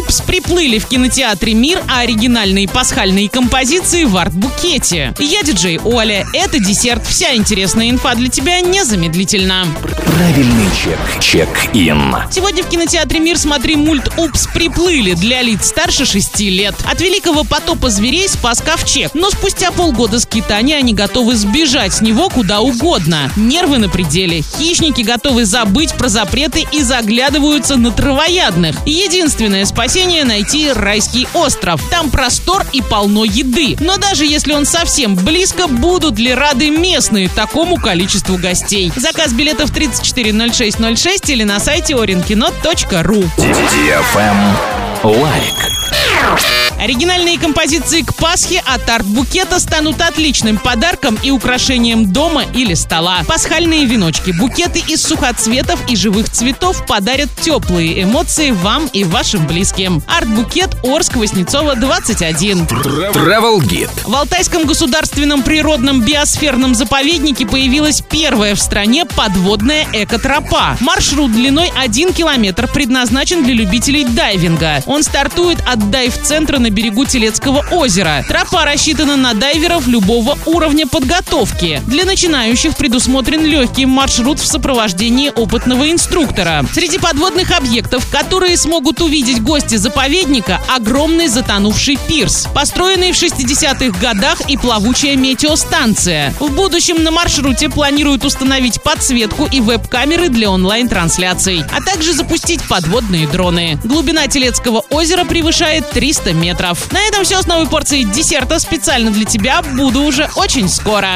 «Упс, приплыли» в кинотеатре «Мир», а оригинальные пасхальные композиции в арт-букете. Я диджей Оля. Это десерт. Вся интересная инфа для тебя незамедлительно. Правильный чек. Чек-ин. Сегодня в кинотеатре «Мир» смотри мульт «Упс, приплыли» для лиц старше 6 лет. От великого потопа зверей спас ковчег, но спустя полгода скитания они готовы сбежать с него куда угодно. Нервы на пределе. Хищники готовы забыть про запреты и заглядываются на травоядных. Единственное спасение — найти райский остров. Там простор и полно еды. Но даже если он совсем близко, будут ли рады местные такому количеству гостей? Заказ билетов 340606 или на сайте orinkino.ru. Лайк. Оригинальные композиции к Пасхе от арт-букета станут отличным подарком и украшением дома или стола. Пасхальные веночки, букеты из сухоцветов и живых цветов подарят теплые эмоции вам и вашим близким. Арт-букет Орск Васнецова 21. Travel Guide. В Алтайском государственном природном биосферном заповеднике появилась первая в стране подводная экотропа. Маршрут длиной 1 километр предназначен для любителей дайвинга. Он стартует от дайв-центра на берегу Телецкого озера. Тропа рассчитана на дайверов любого уровня подготовки. Для начинающих предусмотрен легкий маршрут в сопровождении опытного инструктора. Среди подводных объектов, которые смогут увидеть гости заповедника, огромный затонувший пирс, построенный в 60-х годах и плавучая метеостанция. В будущем на маршруте планируют установить подсветку и веб-камеры для онлайн-трансляций, а также запустить подводные дроны. Глубина Телецкого озера превышает 300 метров. На этом все с новой порцией десерта специально для тебя. Буду уже очень скоро.